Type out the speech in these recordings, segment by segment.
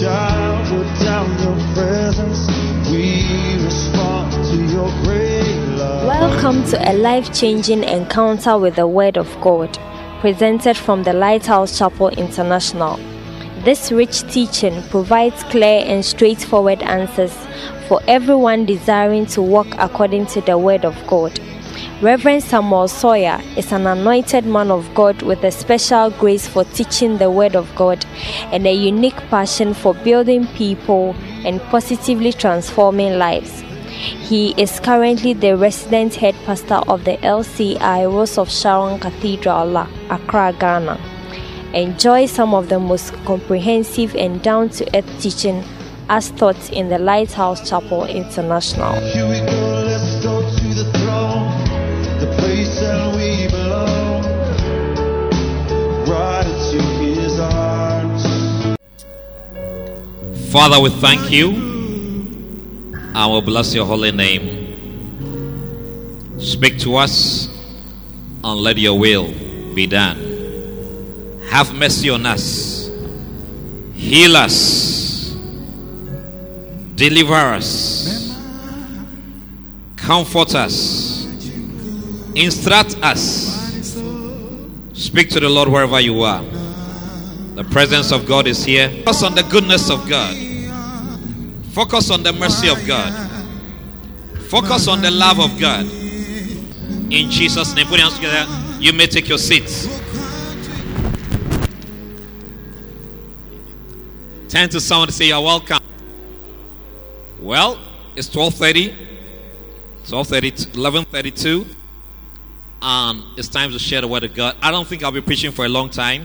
down your presence. We respond to your great love. Welcome to a life changing encounter with the Word of God, presented from the Lighthouse Chapel International. This rich teaching provides clear and straightforward answers for everyone desiring to walk according to the Word of God. Reverend Samuel Sawyer is an anointed man of God with a special grace for teaching the Word of God and a unique passion for building people and positively transforming lives. He is currently the resident head pastor of the LCI Rose of Sharon Cathedral, Accra, Ghana. Enjoy some of the most comprehensive and down to earth teaching as taught in the Lighthouse Chapel International. Father, we thank you. And we bless your holy name. Speak to us and let your will be done. Have mercy on us, heal us, deliver us, comfort us, instruct us. Speak to the Lord wherever you are. The presence of God is here. Focus on the goodness of God. Focus on the mercy of God. Focus on the love of God. In Jesus' name, put your hands together. You may take your seats. Turn to someone to say you're welcome. Well, it's 12:30. 12:30, 11:32, and it's time to share the word of God. I don't think I'll be preaching for a long time.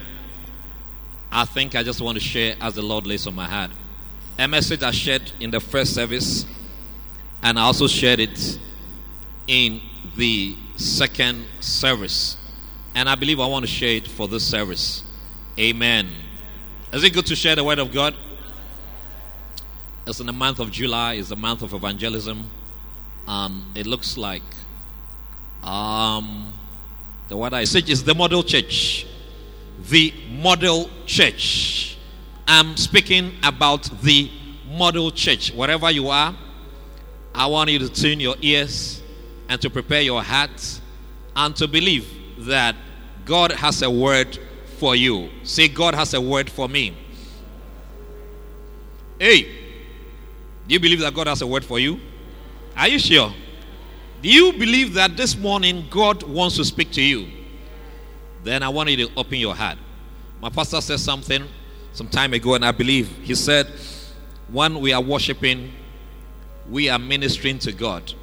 I think I just want to share as the Lord lays on my heart. A message I shared in the first service, and I also shared it in the second service. And I believe I want to share it for this service. Amen. Is it good to share the word of God? It's in the month of July, it's the month of evangelism. Um, it looks like um, the word I said is the model church the model church. I'm speaking about the model church. Wherever you are, I want you to tune your ears and to prepare your heart and to believe that God has a word for you. Say, God has a word for me. Hey, do you believe that God has a word for you? Are you sure? Do you believe that this morning God wants to speak to you? then I want you to open your heart. My pastor said something some time ago, and I believe he said, when we are worshiping, we are ministering to God.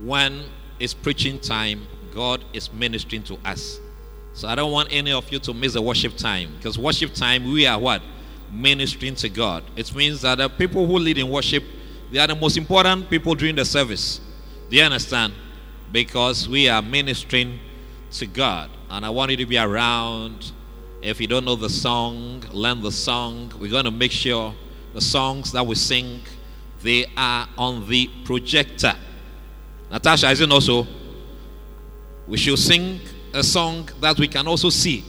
When it's preaching time, God is ministering to us. So I don't want any of you to miss the worship time because worship time, we are what? Ministering to God. It means that the people who lead in worship, they are the most important people during the service. Do you understand? Because we are ministering to God. And I want you to be around. If you don't know the song, learn the song. We're going to make sure the songs that we sing, they are on the projector. Natasha, is it also? We should sing a song that we can also see.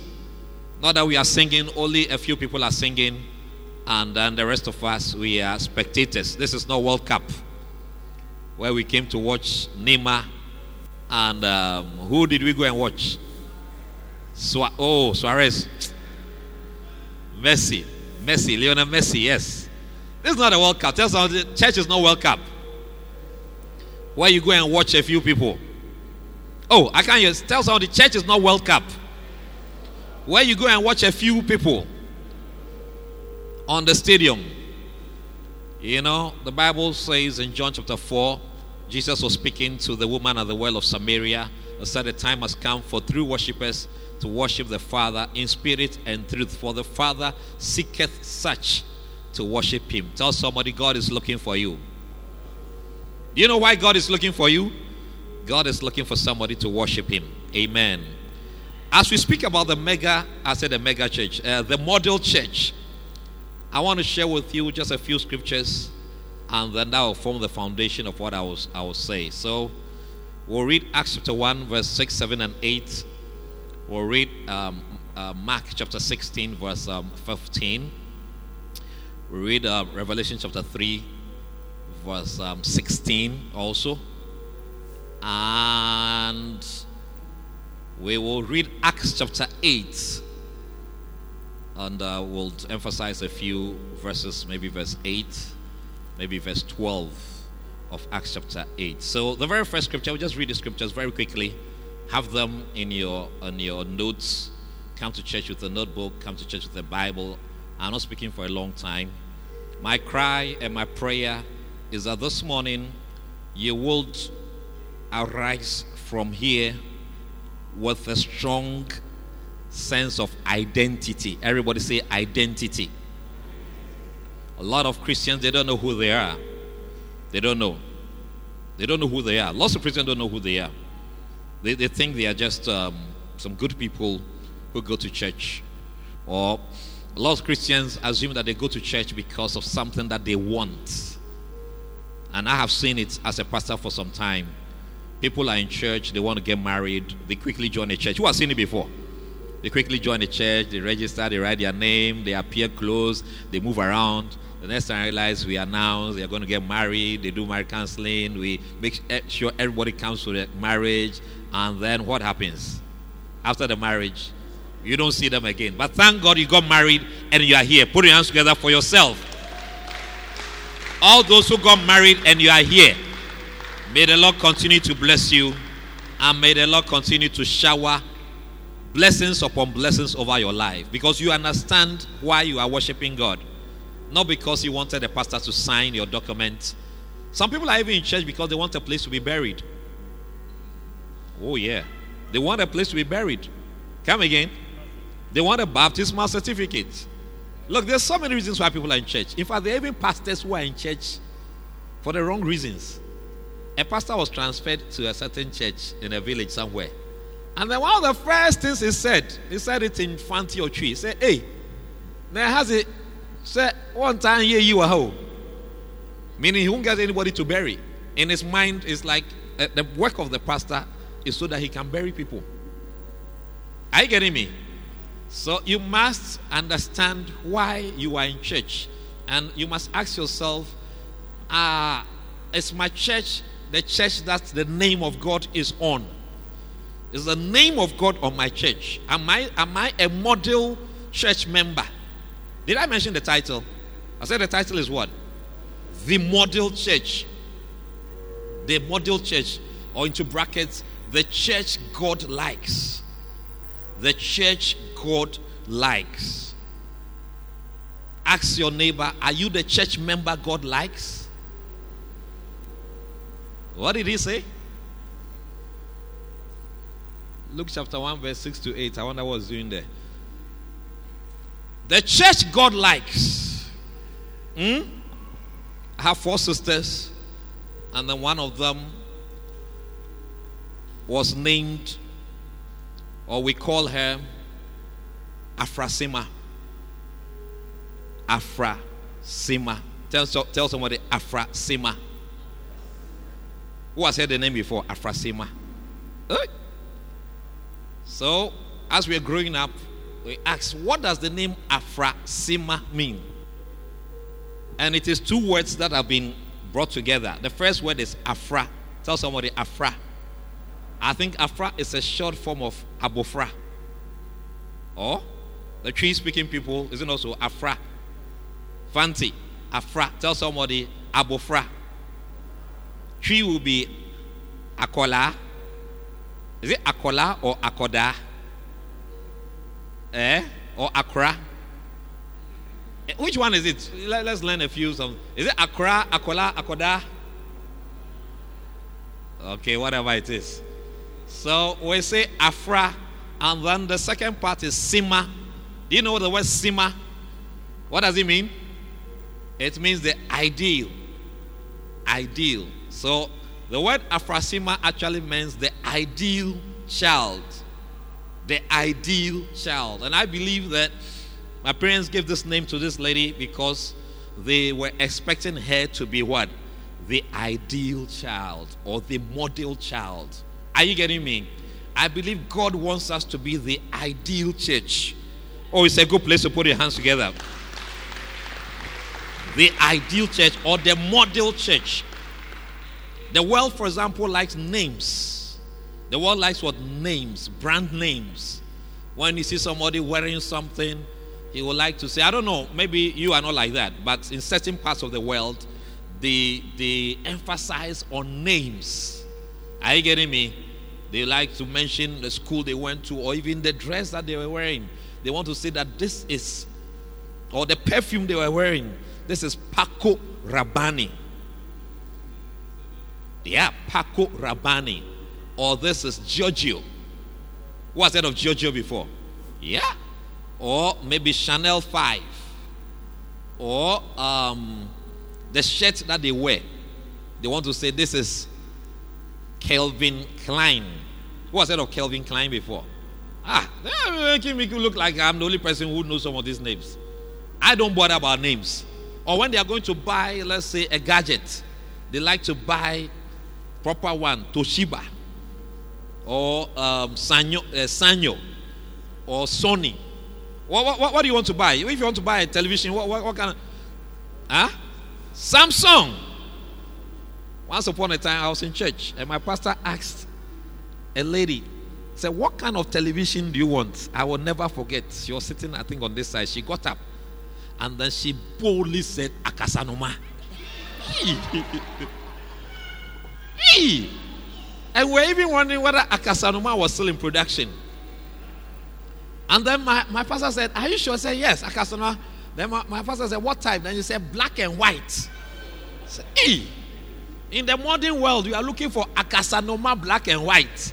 Not that we are singing, only a few people are singing, and then the rest of us, we are spectators. This is not World Cup, where we came to watch Neymar. And um, who did we go and watch? Sua- oh, Suarez. Messi. Messi. Lionel Messi, yes. This is not a World Cup. Tell someone the church is not World Cup. Where you go and watch a few people. Oh, I can't hear. Tell someone the church is not World Cup. Where you go and watch a few people on the stadium. You know, the Bible says in John chapter 4, Jesus was speaking to the woman at the well of Samaria. He said, The time has come for true worshippers to worship the Father in spirit and truth. For the Father seeketh such to worship Him. Tell somebody, God is looking for you. Do you know why God is looking for you? God is looking for somebody to worship Him. Amen. As we speak about the mega, I said the mega church, uh, the model church, I want to share with you just a few scriptures, and then that will form the foundation of what I was I will say. So, we'll read Acts chapter one, verse six, seven, and eight. We'll read um, uh, Mark chapter sixteen, verse um, fifteen. We'll read uh, Revelation chapter 3, verse um, 16 also. And we will read Acts chapter 8. And uh, we'll emphasize a few verses, maybe verse 8, maybe verse 12 of Acts chapter 8. So the very first scripture, we'll just read the scriptures very quickly. Have them in your in your notes. Come to church with a notebook, come to church with a Bible. I'm not speaking for a long time. My cry and my prayer is that this morning you would arise from here with a strong sense of identity. Everybody say identity. A lot of Christians, they don't know who they are. They don't know. They don't know who they are. Lots of Christians don't know who they are. They, they think they are just um, some good people who go to church or a lot of Christians assume that they go to church because of something that they want. And I have seen it as a pastor for some time. People are in church, they want to get married, they quickly join a church. Who has seen it before? They quickly join the church, they register, they write their name, they appear close, they move around. The next time I realize we announce they are going to get married, they do marriage counseling, we make eh, sure everybody comes to the marriage, and then what happens? After the marriage, you don't see them again. But thank God you got married and you are here. Put your hands together for yourself. All those who got married and you are here, may the Lord continue to bless you and may the Lord continue to shower blessings upon blessings over your life because you understand why you are worshiping God. Not because you wanted the pastor to sign your document. Some people are even in church because they want a place to be buried. Oh, yeah. They want a place to be buried. Come again. They want a baptismal certificate. Look, there's so many reasons why people are in church. In fact, there are even pastors who are in church for the wrong reasons. A pastor was transferred to a certain church in a village somewhere. And then one of the first things he said, he said it in Fanti or Twi. He said, Hey, now has it said one time here you are home. Meaning he won't get anybody to bury. In his mind, it's like uh, the work of the pastor is so that he can bury people. Are you getting me? So you must understand why you are in church. And you must ask yourself, uh, is my church the church that the name of God is on? Is the name of God on my church? Am I, am I a model church member? Did I mention the title? I said the title is what? The model church. The model church, or into brackets, the church God likes. The church God likes. Ask your neighbor, are you the church member God likes? What did he say? Luke chapter 1, verse 6 to 8. I wonder what was doing there. The church God likes. Hmm? I have four sisters, and then one of them was named, or we call her Afrasima. Afrasima. Tell, tell somebody Afrasima. Who has heard the name before? Afrasima. So, as we are growing up, we ask, what does the name Afrasima mean? And it is two words that have been brought together. The first word is Afra. Tell somebody Afra. I think Afra is a short form of Abofra. Or the Twi speaking people isn't also Afra. Fanti. Afra. Tell somebody Abofra. Twi will be Akola. Is it Akola or Akoda? Eh? Or Accra? Eh, which one is it? Let, us learn a few. Some. Is it Accra, Akola, Akoda? Okay, whatever it is. So we say Afra, and then the second part is Sima. Do you know the word Sima? What does it mean? It means the ideal. Ideal. So the word Afrasima actually means the ideal child. The ideal child. And I believe that my parents gave this name to this lady because they were expecting her to be what? The ideal child or the model child. Are you getting me? I believe God wants us to be the ideal church. Oh, it's a good place to put your hands together. the ideal church or the model church. The world, for example, likes names. The world likes what names, brand names. When you see somebody wearing something, he would like to say, I don't know, maybe you are not like that, but in certain parts of the world, they, they emphasize on names. Are you getting me? They like to mention the school they went to or even the dress that they were wearing. They want to say that this is, or the perfume they were wearing, this is Paco Rabanne. Yeah, Paco Rabanne. Or this is Giorgio. Who has heard of Giorgio before? Yeah. Or maybe Chanel 5. Or um, the shirt that they wear. They want to say this is Calvin Klein. Who has heard of Calvin Klein before? Ah, they're making me look like I'm the only person who knows some of these names. I don't bother about names. Or when they are going to buy, let's say, a gadget, they like to buy proper one, Toshiba, or um, Sanyo, uh, Sanyo, or Sony. What, what, what, do you want to buy? If you want to buy a television, what, what, what kind of. Huh? Samsung. Once upon a time, I was in church, and my pastor asked a lady, said, What kind of television do you want? I will never forget. She was sitting, I think, on this side. She got up and then she boldly said, Akasanoma. and we're even wondering whether Akasanoma was still in production. And then my, my pastor said, Are you sure? I said, Yes, Akasanoma. Then my, my pastor said, What type? Then he said, Black and white. I said, hey. In the modern world, you are looking for Akasanoma black and white.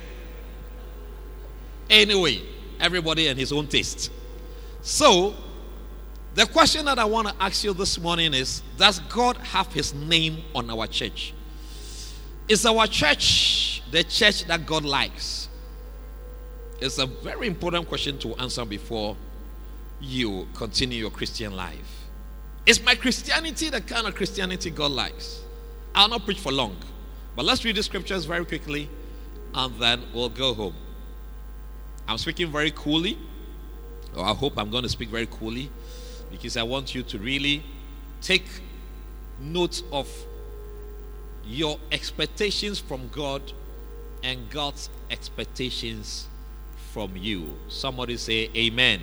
Anyway, everybody and his own taste. So, the question that I want to ask you this morning is Does God have his name on our church? Is our church the church that God likes? It's a very important question to answer before you continue your Christian life. Is my Christianity the kind of Christianity God likes? I'll not preach for long, but let's read the scriptures very quickly and then we'll go home. I'm speaking very coolly, or I hope I'm going to speak very coolly because I want you to really take note of your expectations from God and God's expectations from you. Somebody say, Amen.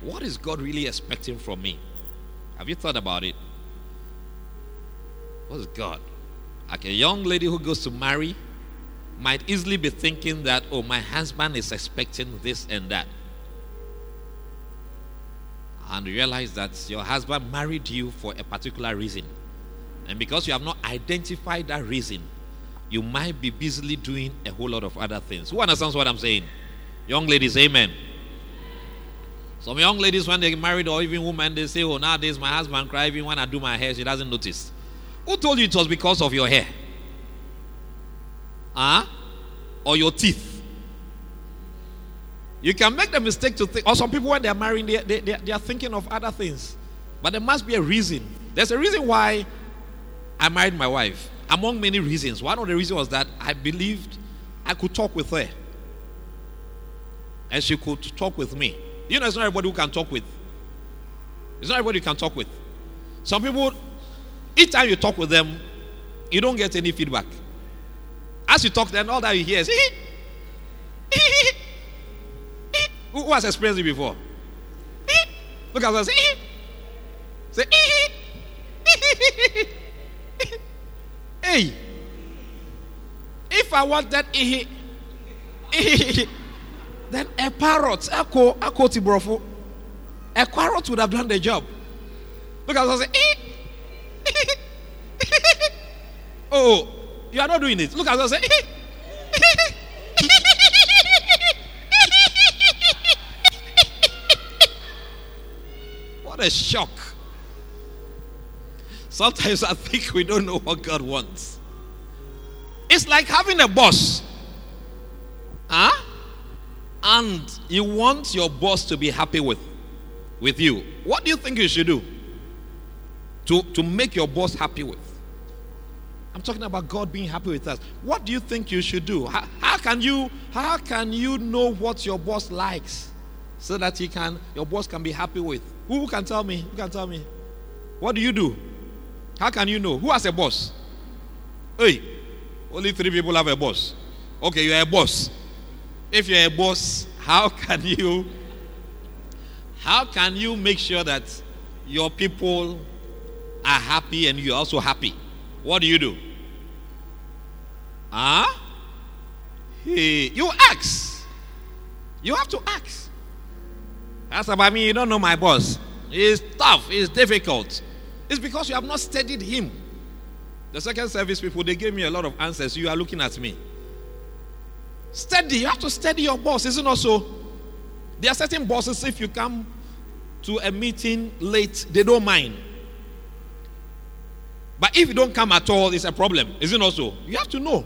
What is God really expecting from me? Have you thought about it? What is God? Like a young lady who goes to marry might easily be thinking that, oh, my husband is expecting this and that. And realize that your husband married you for a particular reason. And because you have not identified that reason, you might be busily doing a whole lot of other things. Who understands what I'm saying? Young ladies, amen. Some young ladies, when they married, or even women, they say, Oh, nowadays my husband cry even when I do my hair, she doesn't notice. Who told you it was because of your hair? Huh? Or your teeth? You can make the mistake to think, or some people, when they are marrying, they, they, they, they are thinking of other things. But there must be a reason. There's a reason why I married my wife. Among many reasons. One of the reasons was that I believed I could talk with her. And she could talk with me. You know, it's not everybody who can talk with. It's not everybody you can talk with. Some people, each time you talk with them, you don't get any feedback. As you talk, then all that you hear is, who has experienced it before? Look at us. Say, hey, if I want that, then a parrot, echo, echo tibrofo, a parrot would have done the job. Look at us. Say, oh, you are not doing it. Look at us. Say, what a shock. Sometimes I think we don't know what God wants. It's like having a boss. Huh? And you want your boss to be happy with, with you. What do you think you should do? To, to make your boss happy with. I'm talking about God being happy with us. What do you think you should do? How, how can you how can you know what your boss likes so that he can your boss can be happy with? Who can tell me? Who can tell me? What do you do? How can you know? Who has a boss? Hey, only three people have a boss. Okay, you're a boss. If you're a boss, how can you how can you make sure that your people are happy and you're also happy? What do you do? Huh? Hey, you ask. You have to ask. That's about me. You don't know my boss. It's tough. It's difficult. It's because you have not studied him. The second service people, they gave me a lot of answers. You are looking at me. Steady. You have to steady your boss, isn't it so? There are certain bosses, if you come to a meeting late, they don't mind. But if you don't come at all, it's a problem, isn't it so? You have to know.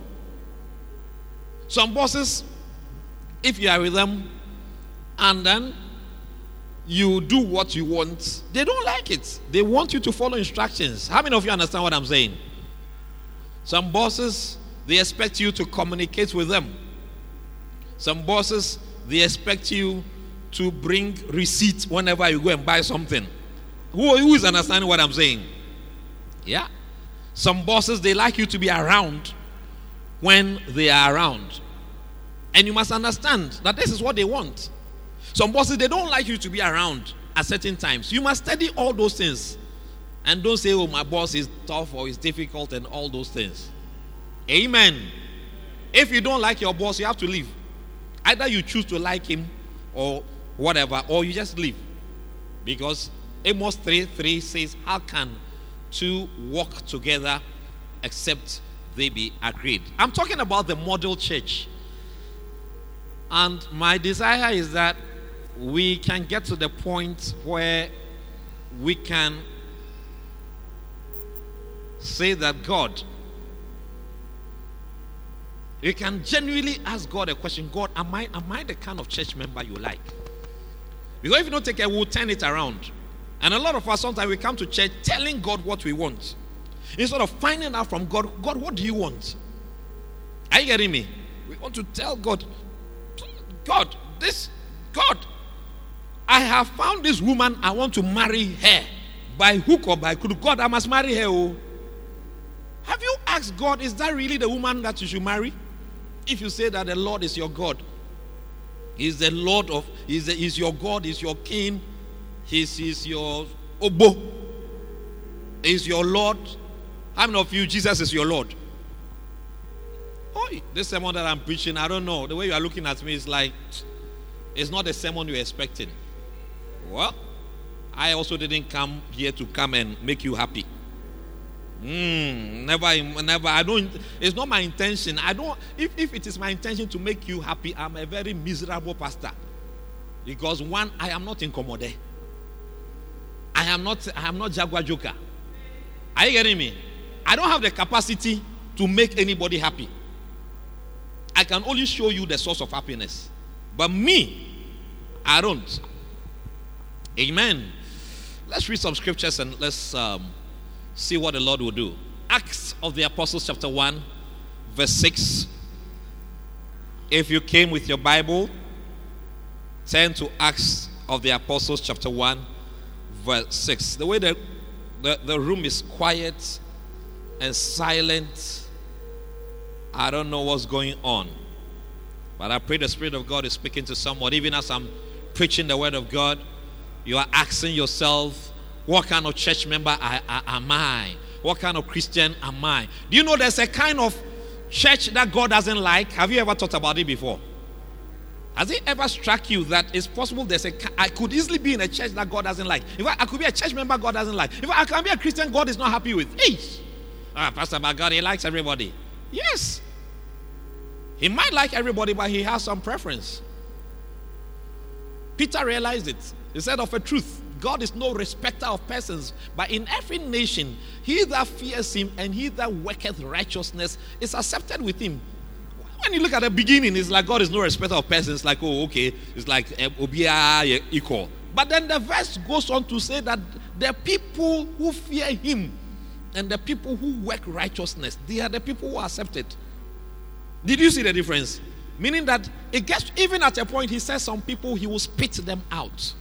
Some bosses, if you are with them and then you do what you want, they don't like it. They want you to follow instructions. How many of you understand what I'm saying? Some bosses, they expect you to communicate with them. Some bosses, they expect you to bring receipts whenever you go and buy something. Who, who is understanding what I'm saying? Yeah. Some bosses, they like you to be around when they are around. And you must understand that this is what they want. Some bosses, they don't like you to be around at certain times. You must study all those things. And don't say, oh, my boss is tough or is difficult and all those things. Amen. If you don't like your boss, you have to leave. Either you choose to like him or whatever, or you just leave. Because Amos 3 3 says, How can two walk together except they be agreed? I'm talking about the model church. And my desire is that we can get to the point where we can say that God, you can genuinely ask God a question God, am I, am I the kind of church member you like? Because if you don't take care, we'll turn it around. And a lot of us sometimes we come to church telling God what we want. Instead of finding out from God, God, what do you want? Are you getting me? We want to tell God, God, this, God, I have found this woman, I want to marry her. By hook or by crook. God, I must marry her. Oh. Have you asked God, is that really the woman that you should marry? If you say that the Lord is your God, He's the Lord of, He's, the, he's your God, He's your King, He's, he's your Obo, He's your Lord. How many of you, Jesus is your Lord? Oh, this sermon that I'm preaching, I don't know. The way you are looking at me is like, it's not the sermon you're expecting. Well, I also didn't come here to come and make you happy. Mm, never, never. I don't. It's not my intention. I don't. If, if it is my intention to make you happy, I'm a very miserable pastor. Because one, I am not incommode. I am not. I am not Jaguar Joker. Are you getting me? I don't have the capacity to make anybody happy. I can only show you the source of happiness. But me, I don't. Amen. Let's read some scriptures and let's um, see what the Lord will do. Acts of the Apostles, chapter 1, verse 6. If you came with your Bible, turn to Acts of the Apostles, chapter 1, verse 6. The way the, the, the room is quiet and silent, I don't know what's going on. But I pray the Spirit of God is speaking to someone, even as I'm preaching the Word of God. You are asking yourself, what kind of church member I, I, am I? What kind of Christian am I? Do you know there's a kind of church that God doesn't like? Have you ever thought about it before? Has it ever struck you that it's possible there's a I could easily be in a church that God doesn't like? If I, I could be a church member God doesn't like. If I, I can be a Christian God is not happy with. Hey, ah, Pastor, but God, He likes everybody. Yes, He might like everybody, but He has some preference. Peter realized it. He said of a truth, God is no respecter of persons, but in every nation, he that fears him and he that worketh righteousness is accepted with him. When you look at the beginning, it's like God is no respecter of persons, like, oh, okay, it's like eh, Obia equal. But then the verse goes on to say that the people who fear him and the people who work righteousness, they are the people who are accepted. Did you see the difference? Meaning that it gets even at a point, he says some people he will spit them out.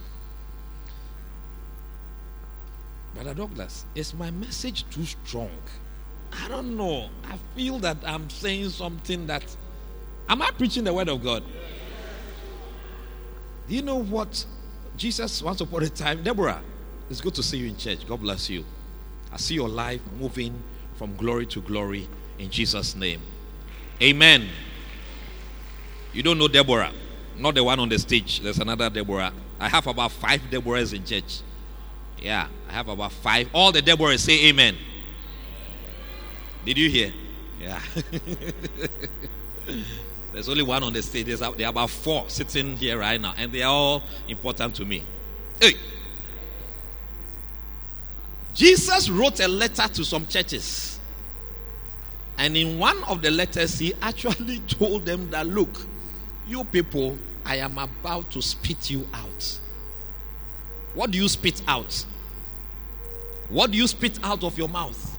Brother Douglas, is my message too strong? I don't know. I feel that I'm saying something that. Am I preaching the word of God? Do you know what Jesus once upon a time? Deborah, it's good to see you in church. God bless you. I see your life moving from glory to glory in Jesus' name. Amen. You don't know Deborah, not the one on the stage. There's another Deborah. I have about five Deborahs in church. Yeah, I have about five. All the Deborahs say amen. Did you hear? Yeah. There's only one on the stage. There's, there are about four sitting here right now, and they are all important to me. Hey. Jesus wrote a letter to some churches. And in one of the letters, he actually told them that, look, you people, I am about to spit you out. What do you spit out? What do you spit out of your mouth?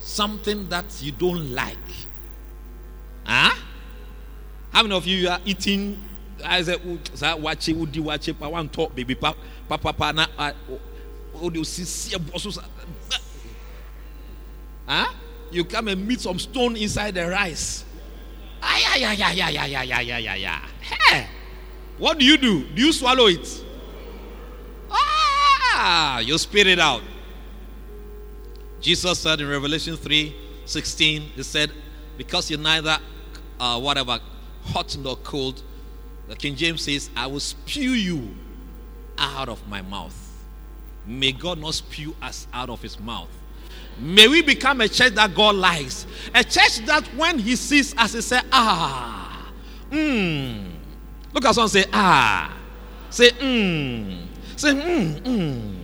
Something that you don't like. Huh? How many of you are eating? I said, watch it, would you watch it? I want talk, baby. Papa, papa, na, oh, you see, huh? You come and meet some stone inside the rice. Ay, ay, ay, ay, ay, ay, ay, ay, ay, ay. What do you do? Do you swallow it? Ah, you spit it out. Jesus said in Revelation 3 16, He said, Because you're neither uh, whatever hot nor cold, the King James says, I will spew you out of my mouth. May God not spew us out of his mouth. May we become a church that God likes. A church that when he sees us, he say, ah, hmm. Look at someone say, ah. Say, hmm. Say, hmm, hmm,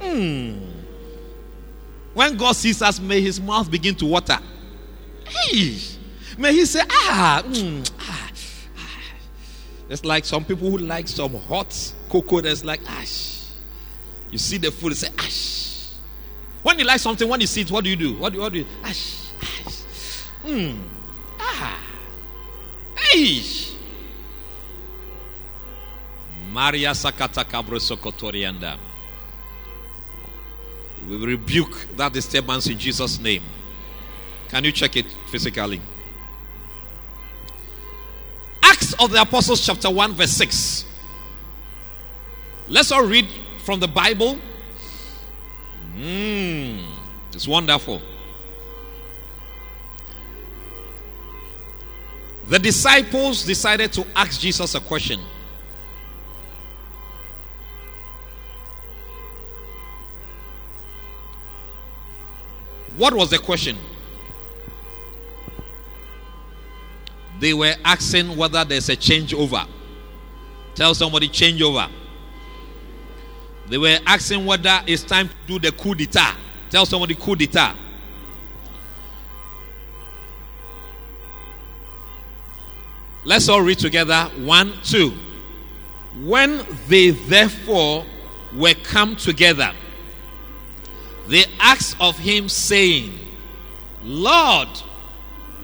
hmm. When God sees us, may his mouth begin to water. Hey. May he say, ah, mm, ah, ah. It's like some people who like some hot cocoa that's like ash. You see the food, say ash. When you like something, when you see it, what do you do? What do you, what do you ash? Ash. Mm. Ah. Hey. Maria Sakata Cabro Sokotorianda. We rebuke that disturbance in Jesus' name. Can you check it physically? Acts of the Apostles, chapter 1, verse 6. Let's all read from the Bible. Mm, it's wonderful. The disciples decided to ask Jesus a question. What was the question? They were asking whether there's a changeover. Tell somebody changeover. They were asking whether it's time to do the coup d'etat. Tell somebody coup d'etat. Let's all read together. One, two. When they therefore were come together, they asked of him, saying, Lord,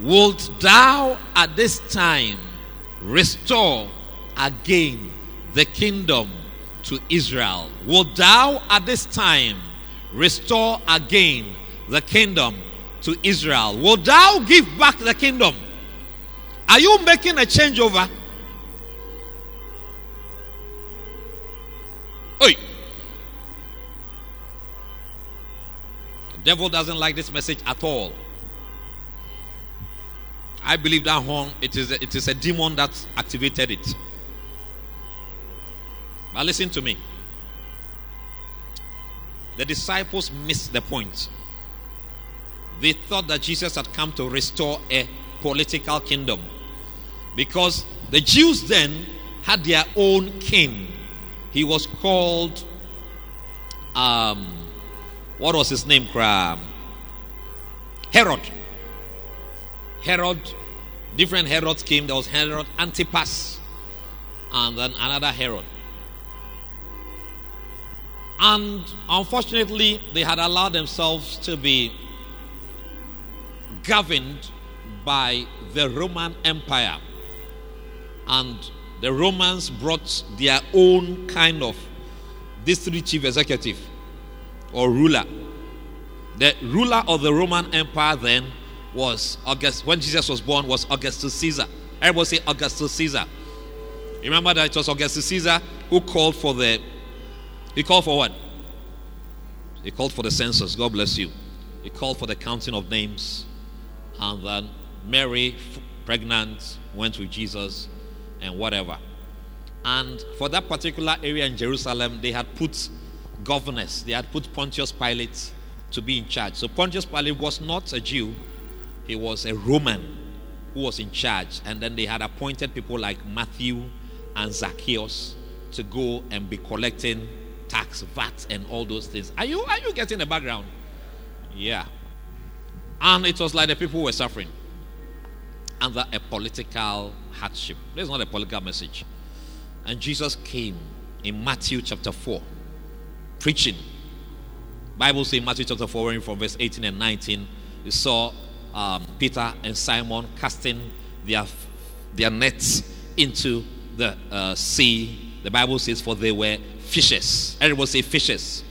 wilt thou at this time restore again the kingdom to Israel? Wilt thou at this time restore again the kingdom to Israel? Wilt thou give back the kingdom? Are you making a changeover? Oi. Devil doesn't like this message at all. I believe that horn, it is, a, it is a demon that activated it. But listen to me. The disciples missed the point. They thought that Jesus had come to restore a political kingdom. Because the Jews then had their own king. He was called, um, what was his name? Herod. Herod, different Herods came. There was Herod Antipas, and then another Herod. And unfortunately, they had allowed themselves to be governed by the Roman Empire. And the Romans brought their own kind of district chief executive. Or ruler. The ruler of the Roman Empire then was August. When Jesus was born, was Augustus Caesar. Everybody say Augustus Caesar. Remember that it was Augustus Caesar who called for the. He called for what? He called for the census. God bless you. He called for the counting of names, and then Mary, pregnant, went with Jesus, and whatever. And for that particular area in Jerusalem, they had put governors. They had put Pontius Pilate to be in charge. So Pontius Pilate was not a Jew, he was a Roman who was in charge. And then they had appointed people like Matthew and Zacchaeus to go and be collecting tax, VAT, and all those things. Are you are you getting the background? Yeah. And it was like the people were suffering under a political hardship. This is not a political message. And Jesus came in Matthew chapter 4, preaching. Bible says in Matthew chapter 4, from verse 18 and 19, you saw um, Peter and Simon casting their, their nets into the uh, sea. The Bible says, for they were fishes. Everyone say fishes.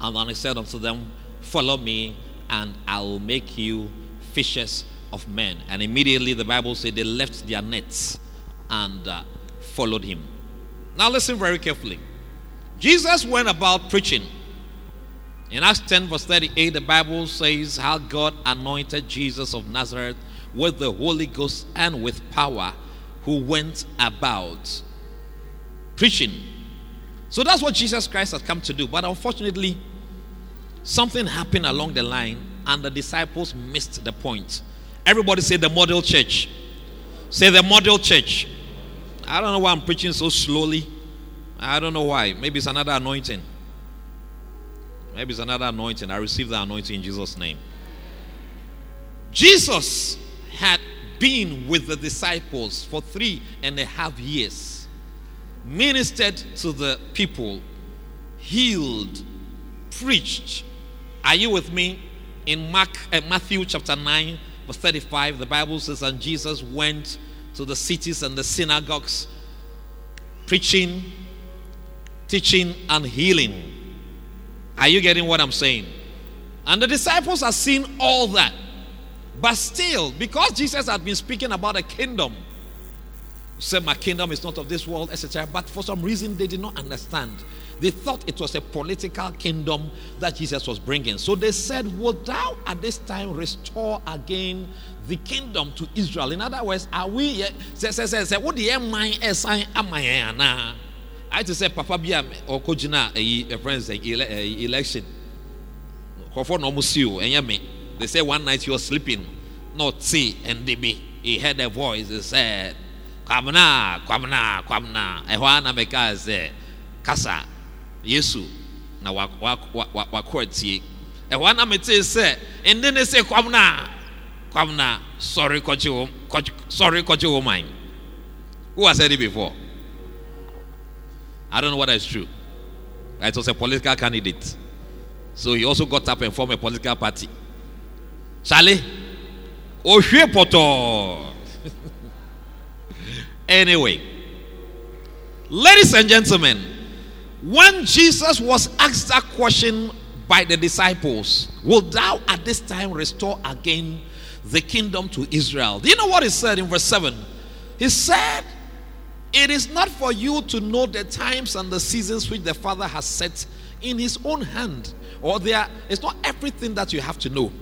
And then he said unto them, Follow me, and I will make you fishers of men. And immediately the Bible said they left their nets and uh, followed him. Now listen very carefully. Jesus went about preaching. In Acts 10, verse 38, the Bible says how God anointed Jesus of Nazareth with the Holy Ghost and with power, who went about preaching. So that's what Jesus Christ has come to do. But unfortunately, something happened along the line, and the disciples missed the point. Everybody say the model church. Say the model church. I don't know why I'm preaching so slowly. I don't know why. Maybe it's another anointing. Maybe it's another anointing. I received the anointing in Jesus' name. Jesus had been with the disciples for three and a half years, ministered to the people, healed, preached. Are you with me? In Mark, uh, Matthew chapter 9, verse 35, the Bible says, And Jesus went to the cities and the synagogues, preaching, teaching, and healing. Are you getting what I'm saying? And the disciples are seeing all that. But still, because Jesus had been speaking about a kingdom, said, My kingdom is not of this world, etc. But for some reason, they did not understand. They thought it was a political kingdom that Jesus was bringing. So they said, Would thou at this time restore again the kingdom to Israel? In other words, are we, say, say, say, say, what the am I to say, Papa Bia or Kojina, a friend say, election. Kofo no musio, and me. They say one night he was sleeping, not see, and be. He heard a voice, he said, Kwamna, kwamna, kwamna. Ehwana meka say, Kasa? Yesu. Na wakɔ atie ɛhɔ na mete sɛ ɛnde ne sɛ kwam na kwam na. Sɔre kɔkye wo sɔre kɔkye wo man who has said it before I don't know whether it's true. It was a political candidate. So he also got up and formed a political party. Charlie? Ohwie pɔtɔɔ anyway. Ladies and gentlemen when Jesus was asked that question by the disciples, Will thou at this time restore again the kingdom to Israel? Do you know what he said in verse 7? He said, It is not for you to know the times and the seasons which the Father has set in his own hand. Or there, it's not everything that you have to know.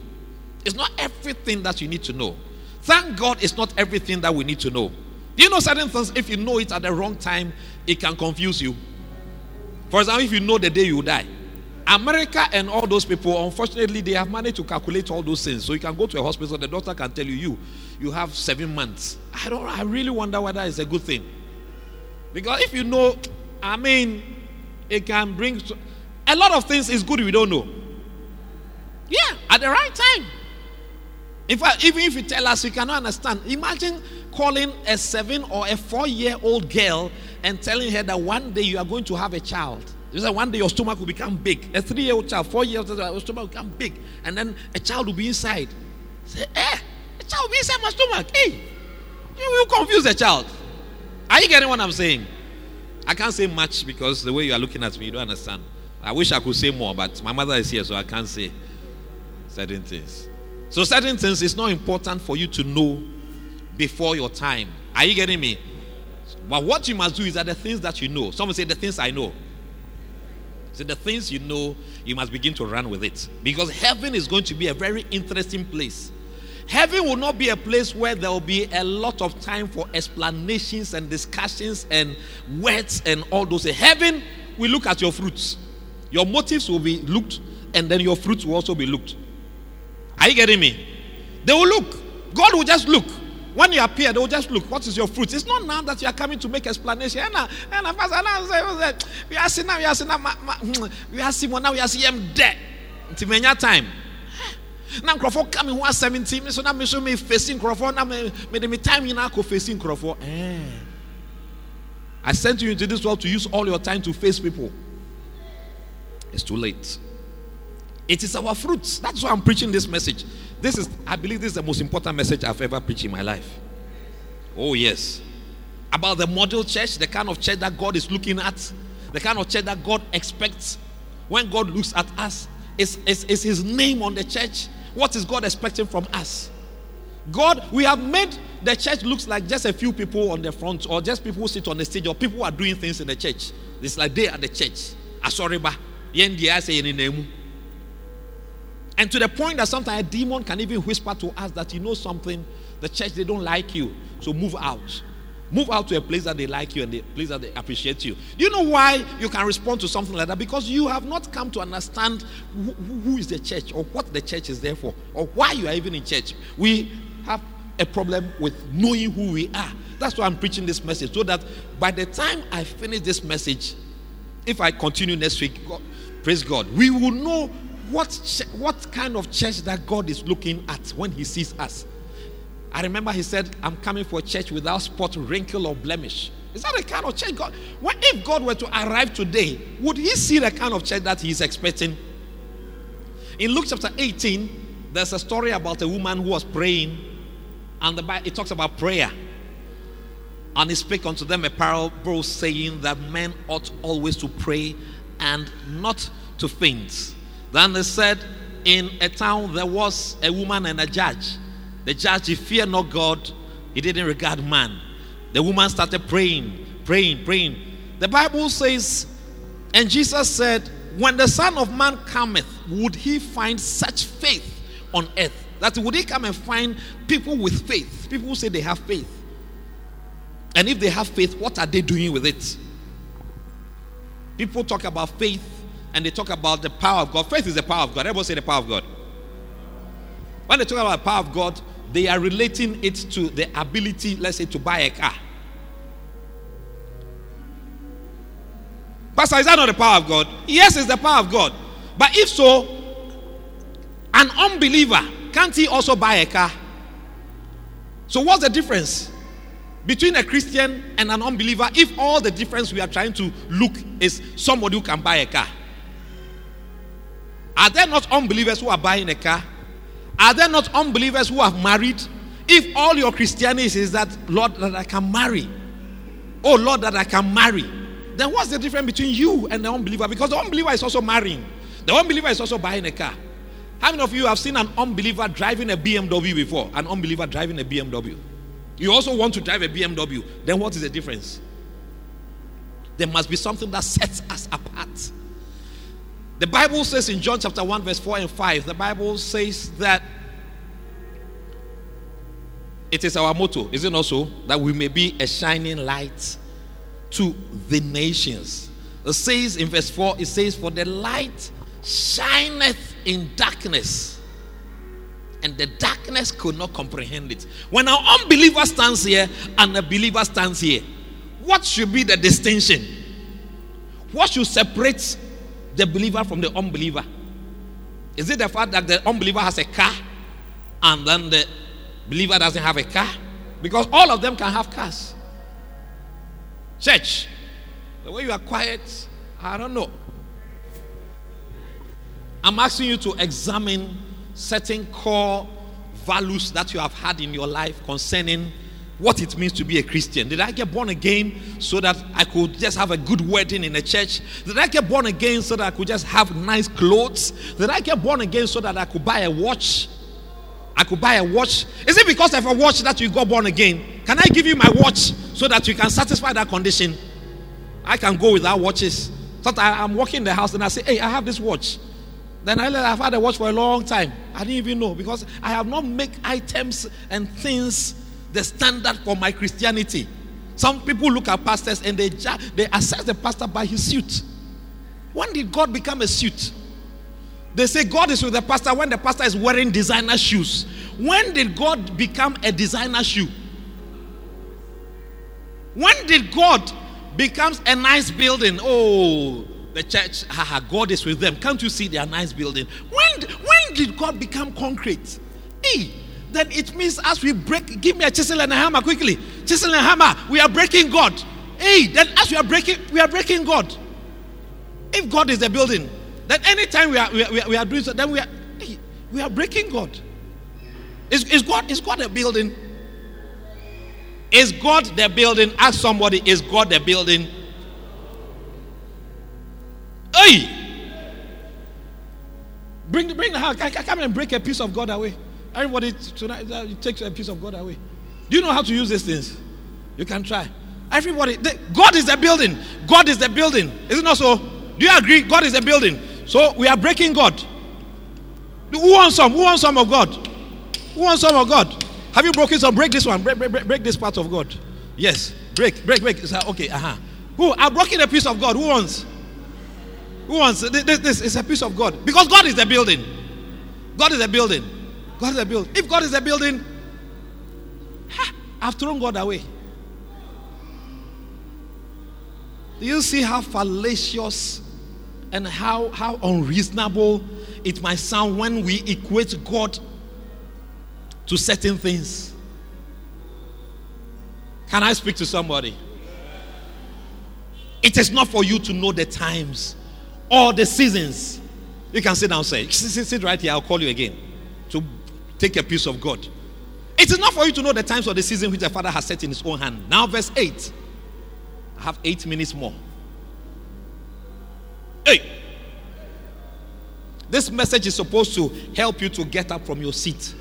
It's not everything that you need to know. Thank God it's not everything that we need to know. Do you know certain things, if you know it at the wrong time, it can confuse you. For example, if you know the day you die, America and all those people, unfortunately, they have managed to calculate all those things. So you can go to a hospital, the doctor can tell you, you, you have seven months. I don't. I really wonder whether it's a good thing, because if you know, I mean, it can bring a lot of things. Is good we don't know. Yeah, at the right time. In fact, even if you tell us, we cannot understand. Imagine calling a seven or a four-year-old girl and telling her that one day you are going to have a child. You say one day your stomach will become big. A three-year-old child, four years old, your stomach will become big, and then a child will be inside. Say, eh, a child will be inside my stomach. Hey, you will confuse the child. Are you getting what I'm saying? I can't say much because the way you are looking at me, you don't understand. I wish I could say more, but my mother is here, so I can't say certain things. So, certain things is not important for you to know before your time. Are you getting me? But what you must do is that the things that you know. Someone say, The things I know. So, the things you know, you must begin to run with it. Because heaven is going to be a very interesting place. Heaven will not be a place where there will be a lot of time for explanations and discussions and words and all those. Heaven will look at your fruits. Your motives will be looked, and then your fruits will also be looked. Are you getting me? They will look. God will just look. When you appear, they will just look. What is your fruit? It's not now that you are coming to make explanation. We are seeing now, we are seeing mm, now, we are seeing now, we are seeing dead. Until many time. Na nkurɔfoɔ ka me ho asɛm nti me so na me so me nkurɔfoɔ na me me time nyinaa kɔ fesi nkurɔfoɔ eh. I sent you into this world to use all your time to face people. It's too late. It is our fruits. That's why I'm preaching this message. This is, I believe, this is the most important message I've ever preached in my life. Oh, yes. About the model church, the kind of church that God is looking at, the kind of church that God expects. When God looks at us, is, is, is His name on the church? What is God expecting from us? God, we have made the church looks like just a few people on the front, or just people who sit on the stage, or people who are doing things in the church. It's like they are at the church. Ah, Asoriba. And to the point that sometimes a demon can even whisper to us that you know something, the church they don't like you, so move out. Move out to a place that they like you and a place that they appreciate you. Do you know why you can respond to something like that? Because you have not come to understand who, is the church or what the church is there for or why you are even in church. We have a problem with knowing who we are. That's why I'm preaching this message so that by the time I finish this message, if I continue next week, God, praise God, we will know what, what kind of church that God is looking at when He sees us. I remember He said, I'm coming for a church without spot, wrinkle, or blemish. Is that the kind of church God? What if God were to arrive today, would He see the kind of church that He is expecting? In Luke chapter 18, there's a story about a woman who was praying, and the it talks about prayer. And he spake unto them a parable, saying that men ought always to pray and not to faint. Then they said, In a town there was a woman and a judge. The judge, he feared not God, he didn't regard man. The woman started praying, praying, praying. The Bible says, and Jesus said, When the Son of Man cometh, would he find such faith on earth? That would he come and find people with faith? People who say they have faith. And if they have faith, what are they doing with it? People talk about faith and they talk about the power of God. Faith is the power of God. Everybody say the power of God. When they talk about the power of God, they are relating it to the ability, let's say, to buy a car. Pastor, is that not the power of God? Yes, it's the power of God. But if so, an unbeliever, can't he also buy a car? So, what's the difference between a Christian and an unbeliever if all the difference we are trying to look is somebody who can buy a car? Are there not unbelievers who are buying a car? Are there not unbelievers who have married? If all your Christianity is that, Lord, that I can marry, oh Lord, that I can marry, then what's the difference between you and the unbeliever? Because the unbeliever is also marrying, the unbeliever is also buying a car. How many of you have seen an unbeliever driving a BMW before? An unbeliever driving a BMW. You also want to drive a BMW. Then what is the difference? There must be something that sets us apart. The Bible says in John chapter 1, verse 4 and 5, the Bible says that it is our motto, is it not so? That we may be a shining light to the nations. It says in verse 4, it says, For the light shineth in darkness, and the darkness could not comprehend it. When an unbeliever stands here and a believer stands here, what should be the distinction? What should separate the believer from the unbeliever? Is it the fact that the unbeliever has a car and then the believer doesn't have a car? Because all of them can have cars. Church, the way you are quiet, I don't know. I'm asking you to examine certain core values that you have had in your life concerning what it means to be a Christian? Did I get born again so that I could just have a good wedding in a church? Did I get born again so that I could just have nice clothes? Did I get born again so that I could buy a watch? I could buy a watch. Is it because of a watch that you got born again? Can I give you my watch so that you can satisfy that condition? I can go without watches. So I'm walking in the house and I say, Hey, I have this watch. Then I, I've had a watch for a long time. I didn't even know because I have not made items and things the standard for my Christianity. Some people look at pastors and they, they assess the pastor by his suit. When did God become a suit? They say God is with the pastor when the pastor is wearing designer shoes. When did God become a designer shoe? When did God becomes a nice building? Oh, the church, haha, God is with them. Can't you see their nice building? When, when did God become concrete? Hey, then it means as we break, give me a chisel and a hammer quickly. Chisel and hammer, we are breaking God. Hey, then as we are breaking, we are breaking God. If God is the building, then anytime we are, we are, we are doing so, then we are, hey, we are breaking God. Is, is, God. is God a building? Is God the building? Ask somebody, is God the building? Hey! Bring, bring the house. Come and break a piece of God away. Everybody tonight uh, takes a piece of God away. Do you know how to use these things? You can try. Everybody, God is the building. God is the building. Is it not so? Do you agree? God is the building. So we are breaking God. Who wants some? Who wants some of God? Who wants some of God? Have you broken some? Break this one. Break, break, break, break this part of God. Yes. Break, break, break. Okay, uh huh. Who? I've broken a piece of God. Who wants? Who wants? This, this is a piece of God. Because God is the building. God is the building. God is a building. If God is a building, ha, I've thrown God away. Do you see how fallacious and how, how unreasonable it might sound when we equate God to certain things? Can I speak to somebody? It is not for you to know the times or the seasons. You can sit down say, sit, sit right here, I'll call you again. To Take a piece of God. It is not for you to know the times or the season which the Father has set in His own hand. Now, verse 8. I have eight minutes more. Hey! This message is supposed to help you to get up from your seat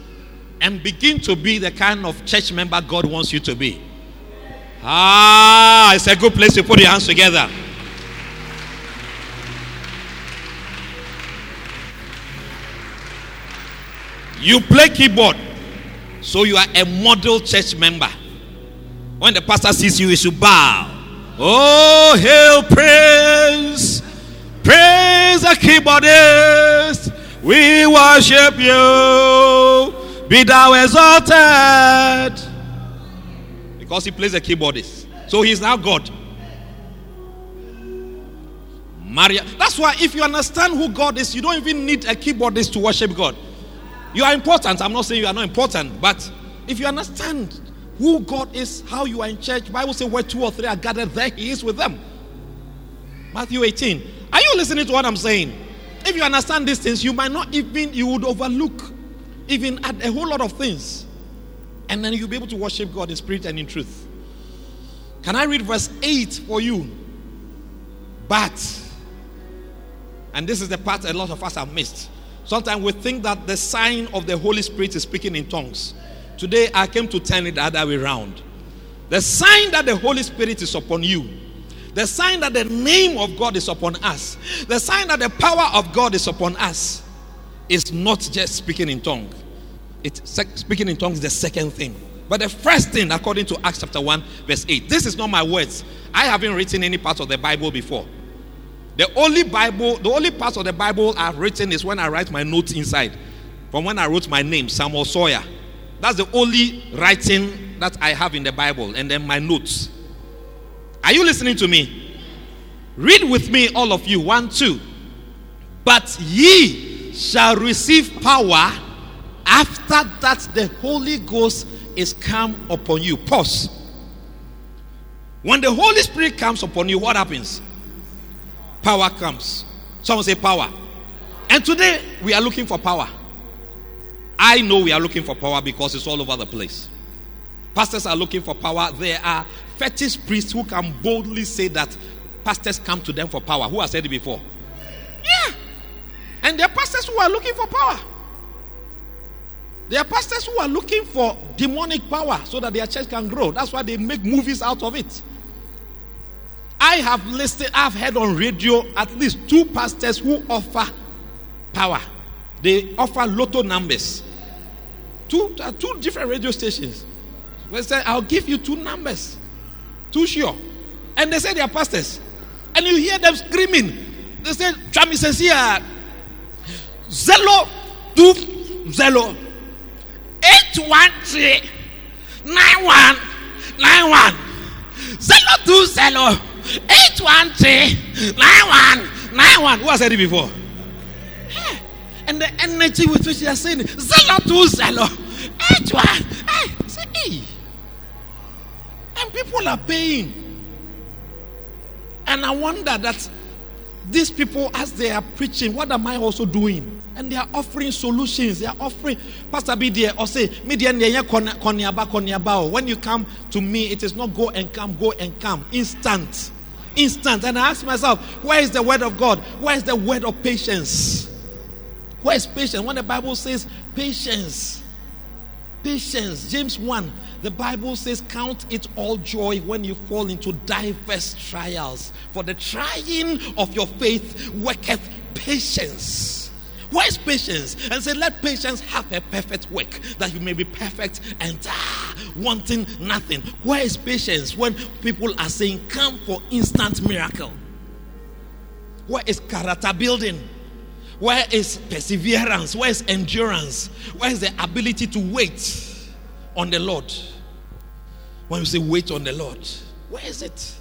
and begin to be the kind of church member God wants you to be. Ah, it's a good place to put your hands together. You play keyboard, so you are a model church member. When the pastor sees you, he should bow. Oh, hail praise, praise the keyboardist. We worship you. Be thou exalted. Because he plays the keyboardist. So he's now God. Maria. That's why if you understand who God is, you don't even need a keyboardist to worship God. You are important. I'm not saying you are not important, but if you understand who God is, how you are in church, Bible says where two or three are gathered, there He is with them. Matthew 18. Are you listening to what I'm saying? If you understand these things, you might not even you would overlook even at a whole lot of things, and then you'll be able to worship God in spirit and in truth. Can I read verse 8 for you? But, and this is the part a lot of us have missed. Sometimes we think that the sign of the Holy Spirit is speaking in tongues. Today I came to turn it the other way around. The sign that the Holy Spirit is upon you, the sign that the name of God is upon us, the sign that the power of God is upon us, is not just speaking in tongue. It's speaking in tongues is the second thing. But the first thing, according to Acts chapter 1, verse 8, this is not my words. I haven't written any part of the Bible before. The only Bible, the only parts of the Bible I've written is when I write my notes inside. From when I wrote my name, Samuel Sawyer. That's the only writing that I have in the Bible, and then my notes. Are you listening to me? Read with me, all of you. One, two. But ye shall receive power after that the Holy Ghost is come upon you. Pause. When the Holy Spirit comes upon you, what happens? Power comes. Someone say power. And today we are looking for power. I know we are looking for power because it's all over the place. Pastors are looking for power. There are fetish priests who can boldly say that pastors come to them for power. Who has said it before? Yeah. And there are pastors who are looking for power. There are pastors who are looking for demonic power so that their church can grow. That's why they make movies out of it. I have listed, I've heard on radio at least two pastors who offer power. They offer lotto numbers. Two, uh, two different radio stations. They say, I'll give you two numbers. Too sure. And they say they are pastors. And you hear them screaming. They say, Chami says here, Zelo, two, Zelo, eight, one, three, nine, one, nine, one, Zelo, two, Zelo. 813 9191. Who has said it before? And the energy with which they are saying Zelo to Zelo. 81. Hey. And people are paying. And I wonder that these people, as they are preaching, what am I also doing? And they are offering solutions. They are offering, Pastor be there or say, media oh. When you come to me, it is not go and come, go and come. Instant instant. And I ask myself, where is the word of God? Where is the word of patience? Where is patience? When the Bible says patience, patience, James 1, the Bible says, Count it all joy when you fall into diverse trials, for the trying of your faith worketh patience. Where is patience? And say, Let patience have a perfect work, that you may be perfect and ah, wanting nothing. Where is patience when people are saying, Come for instant miracle? Where is character building? Where is perseverance? Where is endurance? Where is the ability to wait on the Lord? When you say wait on the Lord, where is it?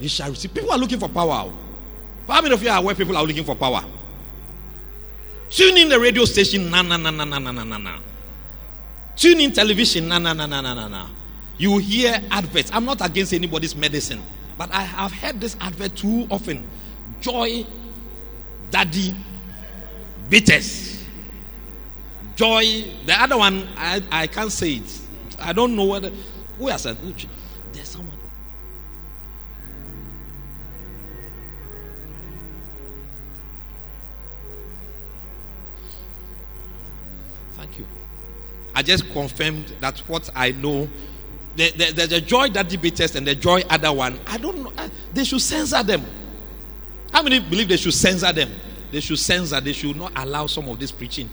You shall receive. People are looking for power. How many of you are aware people are looking for power? Tune in the radio station, na na na na na na na na. Tune in television, na na na na na na na. You hear adverts. I'm not against anybody's medicine, but I have heard this advert too often. Joy, Dadi, bitters. Joy. The other one, I, I can't say it. I don't know whether. Who has said? I just confirmed that what I know, the, the, there's a joy that debaters and the joy other one. I don't know. They should censor them. How many believe they should censor them? They should censor. They should not allow some of this preaching.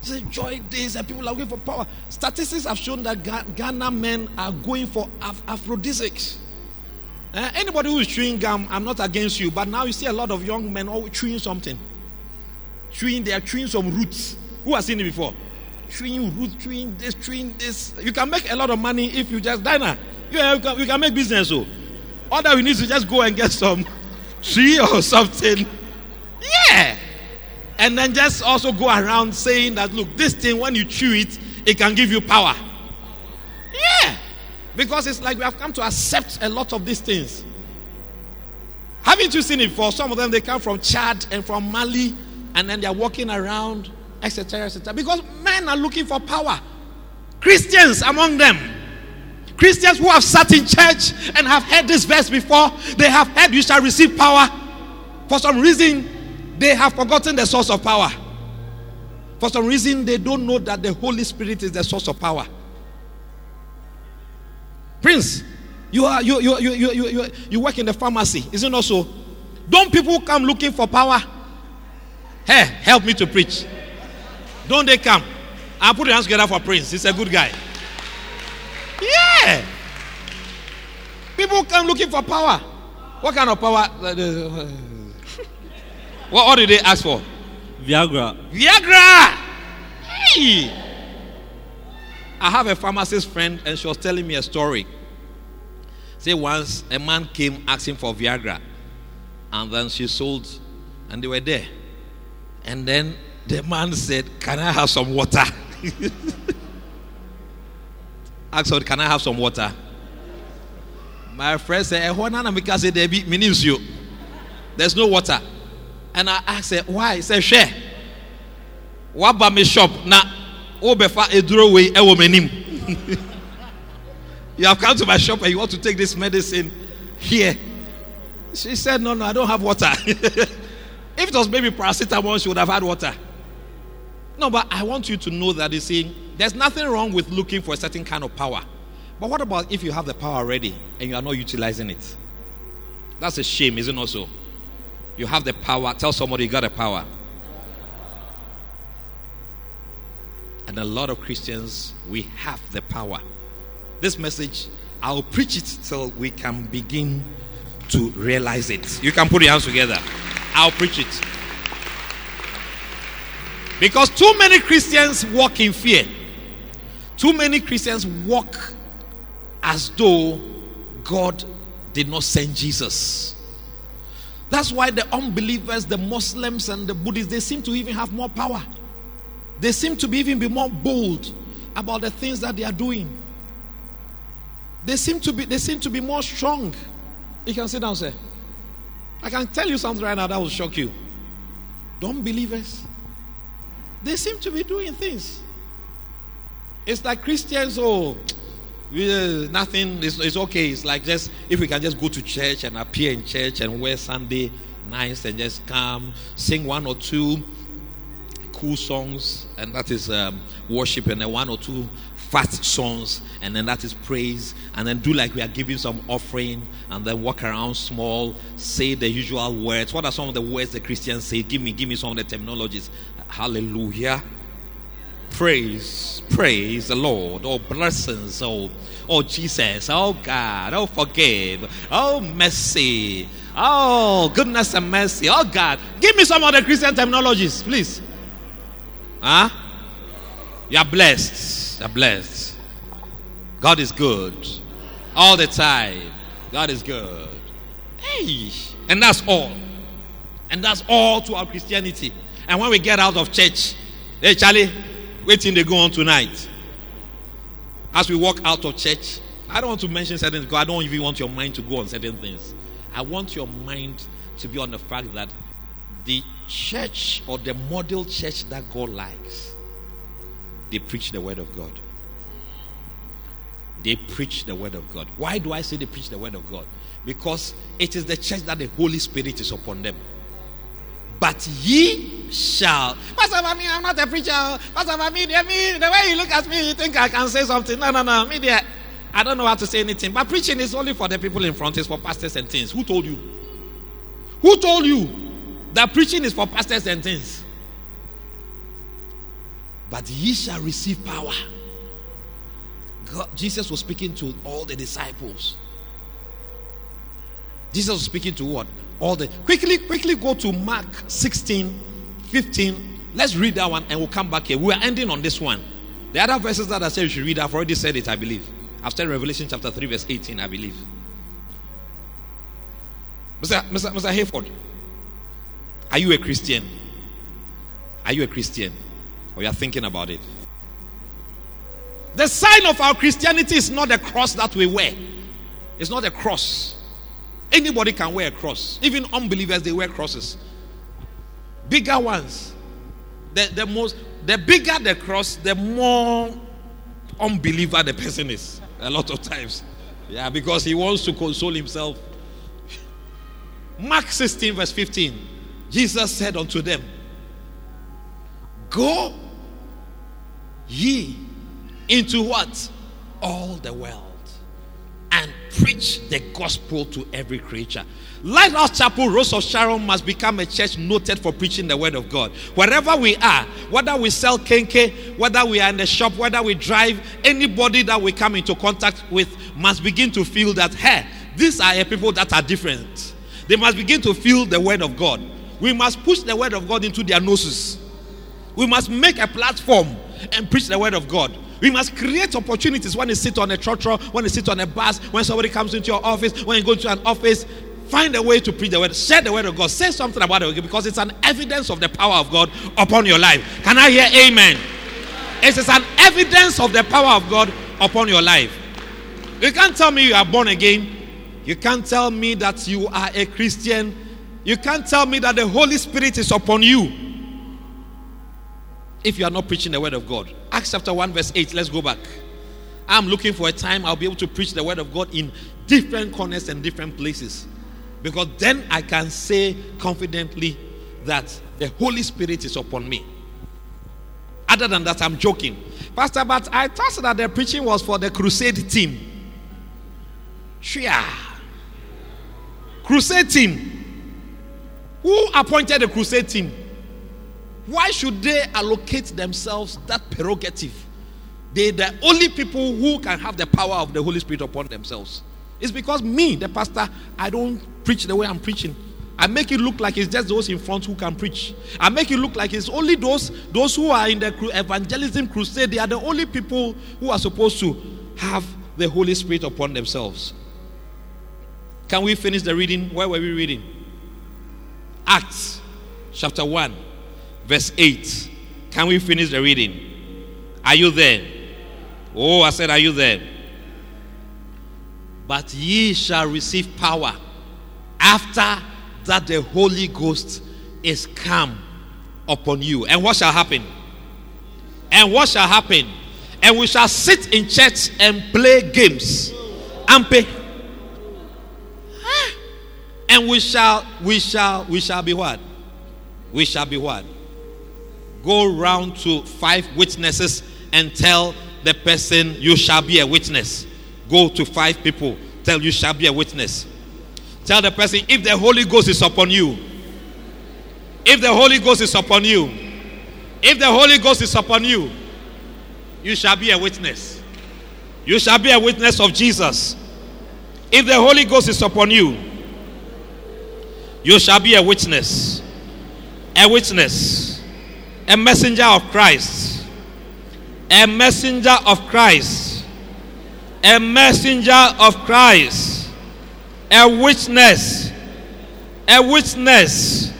Say joy days and people are looking for power. Statistics have shown that Ghana men are going for af- aphrodisiacs. Uh, anybody who is chewing gum, I'm not against you, but now you see a lot of young men all chewing something. Chewing, they are chewing some roots. Who has seen it before? Chewing root, chewing this, chewing this. You can make a lot of money if you just diner. You, you, can, you can make business. So, all that we need to just go and get some tree or something. Yeah. And then just also go around saying that, look, this thing, when you chew it, it can give you power. Yeah. Because it's like we have come to accept a lot of these things. Haven't you seen it before? Some of them, they come from Chad and from Mali, and then they're walking around etc., etc. Because men are looking for power. Christians among them. Christians who have sat in church and have heard this verse before, they have heard you shall receive power. For some reason, they have forgotten the source of power. For some reason, they don't know that the Holy Spirit is the source of power. Prince, you are you you you you you, you work in the pharmacy, isn't it also? Don't people come looking for power? Hey, help me to preach. Don't they come? I'll put your hands together for Prince. He's a good guy. Yeah. People come looking for power. What kind of power? Uh, uh, uh. what, what did they ask for? Viagra. Viagra! Hey! I have a pharmacist friend, and she was telling me a story. Say once a man came asking for Viagra, and then she sold, and they were there. And then the man said, Can I have some water? Asked her, Can I have some water? My friend said, eh, There's no water. And I asked her, Why? He said, Share. What about me shop? Na obefa eduro way ewo menim. you have come to my shop and you want to take this medicine here. She said, No, no, I don't have water. if it was maybe paracetamol, she would have had water. No, but I want you to know that you see, there's nothing wrong with looking for a certain kind of power. But what about if you have the power already and you are not utilizing it? That's a shame, isn't it? So you have the power. Tell somebody you got the power. And a lot of Christians, we have the power. This message, I'll preach it till we can begin to realize it. You can put your hands together. I'll preach it. Because too many Christians walk in fear. Too many Christians walk as though God did not send Jesus. That's why the unbelievers, the Muslims, and the Buddhists, they seem to even have more power. They seem to be even be more bold about the things that they are doing. They seem to be they seem to be more strong. You can sit down, sir. I can tell you something right now that will shock you. Don't believers, they seem to be doing things. It's like Christians, oh, we, nothing is it's okay. It's like just if we can just go to church and appear in church and wear Sunday nice and just come, sing one or two cool songs, and that is um, worship, and then one or two fast songs, and then that is praise, and then do like we are giving some offering, and then walk around small, say the usual words. What are some of the words the Christians say? Give me, give me some of the terminologies. Hallelujah. Praise, praise the Lord. Oh, blessings. Oh, oh, Jesus. Oh, God. Oh, forgive. Oh, mercy. Oh, goodness and mercy. Oh, God. Give me some of the Christian terminologies, please. Huh? You are blessed. You are blessed. God is good. All the time. God is good. Hey. And that's all. And that's all to our Christianity. And when we get out of church, hey, Charlie, wait till they go on tonight. As we walk out of church, I don't want to mention certain things I don't even want your mind to go on certain things. I want your mind to be on the fact that the church or the model church that God likes, they preach the word of God. They preach the word of God. Why do I say they preach the word of God? Because it is the church that the Holy Spirit is upon them. But ye shall. Pastor me, I'm not a preacher. Pastor me, me, the way you look at me, you think I can say something. No, no, no. Me, there, I don't know how to say anything. But preaching is only for the people in front, it's for pastors and things. Who told you? Who told you that preaching is for pastors and things? But ye shall receive power. God, Jesus was speaking to all the disciples. Jesus was speaking to what? All the quickly, quickly go to Mark 16, 15. Let's read that one and we'll come back here. We are ending on this one. The other verses that I said you should read, I've already said it, I believe. I've said Revelation chapter 3, verse 18, I believe. Mr. Mr. Mr. Hayford, are you a Christian? Are you a Christian? Or you are thinking about it? The sign of our Christianity is not the cross that we wear. It's not a cross. Anybody can wear a cross. Even unbelievers, they wear crosses. Bigger ones. The, the most the bigger the cross, the more unbeliever the person is. A lot of times. Yeah, because he wants to console himself. Mark 16, verse 15. Jesus said unto them, Go ye into what? All the world preach the gospel to every creature. Lighthouse Chapel, Rose of Sharon must become a church noted for preaching the word of God. Wherever we are, whether we sell kenkey, whether we are in the shop, whether we drive, anybody that we come into contact with must begin to feel that, hey, these are a people that are different. They must begin to feel the word of God. We must push the word of God into their noses. We must make a platform and preach the word of God. We must create opportunities when you sit on a trotro, when you sit on a bus, when somebody comes into your office, when you go to an office. Find a way to preach the word, share the word of God, say something about it because it's an evidence of the power of God upon your life. Can I hear amen? It is an evidence of the power of God upon your life. You can't tell me you are born again. You can't tell me that you are a Christian. You can't tell me that the Holy Spirit is upon you if you are not preaching the word of God. Acts chapter 1, verse 8. Let's go back. I'm looking for a time I'll be able to preach the word of God in different corners and different places. Because then I can say confidently that the Holy Spirit is upon me. Other than that, I'm joking. Pastor, but I thought that the preaching was for the crusade team. Shia. Crusade team. Who appointed the crusade team? Why should they allocate themselves that prerogative? They're the only people who can have the power of the Holy Spirit upon themselves. It's because me, the pastor, I don't preach the way I'm preaching. I make it look like it's just those in front who can preach. I make it look like it's only those those who are in the evangelism crusade. They are the only people who are supposed to have the Holy Spirit upon themselves. Can we finish the reading? Where were we reading? Acts chapter 1, verse 8. Can we finish the reading? Are you there? Oh, I said, Are you there? But ye shall receive power after that the Holy Ghost is come upon you. And what shall happen? And what shall happen? And we shall sit in church and play games and pay. And we shall, we shall, we shall be what? We shall be what? Go round to five witnesses and tell the person you shall be a witness. Go to five people, tell you shall be a witness. Tell the person if the Holy Ghost is upon you, if the Holy Ghost is upon you, if the Holy Ghost is upon you, you shall be a witness. You shall be a witness of Jesus. If the Holy Ghost is upon you, you shall be a witness. A witness. A messenger of Christ. A messenger of Christ. A messenger of Christ a witness, a witness,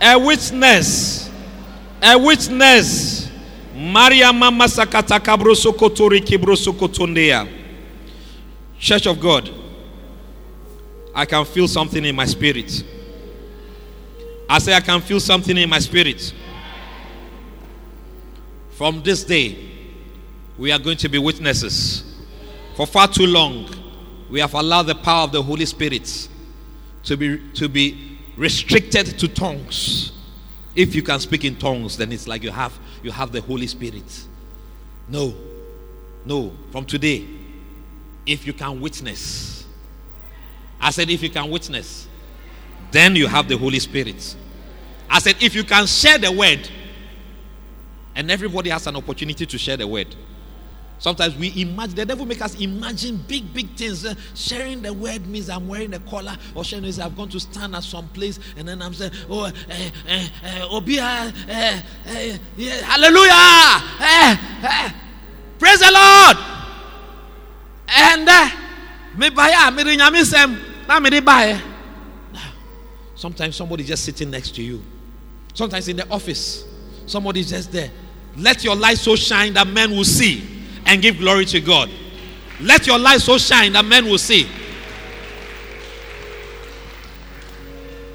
a witness, a witness. Maria Mama Sakata Kabrosokotori Kibrosokotondea. Church of God, I can feel something in my spirit. I say, I can feel something in my spirit. From this day, we are going to be witnesses. For far too long, we have allowed the power of the Holy Spirit to be, to be restricted to tongues. If you can speak in tongues, then it's like you have, you have the Holy Spirit. No, no, from today, if you can witness, I said, if you can witness, then you have the Holy Spirit. I said, if you can share the word, and everybody has an opportunity to share the word. Sometimes we imagine, the devil make us imagine big, big things. Uh, sharing the word means I'm wearing a collar, or sharing is I've gone to stand at some place, and then I'm saying, Oh, eh, eh, eh, Obia, eh, eh, yeah, hallelujah, eh, eh, praise the Lord. And uh, me buy, me rinyami sem, na me buy. Sometimes somebody just sitting next to you. Sometimes in the office, somebody's just there. Let your light so shine that men will see and give glory to God. Let your light so shine that men will see.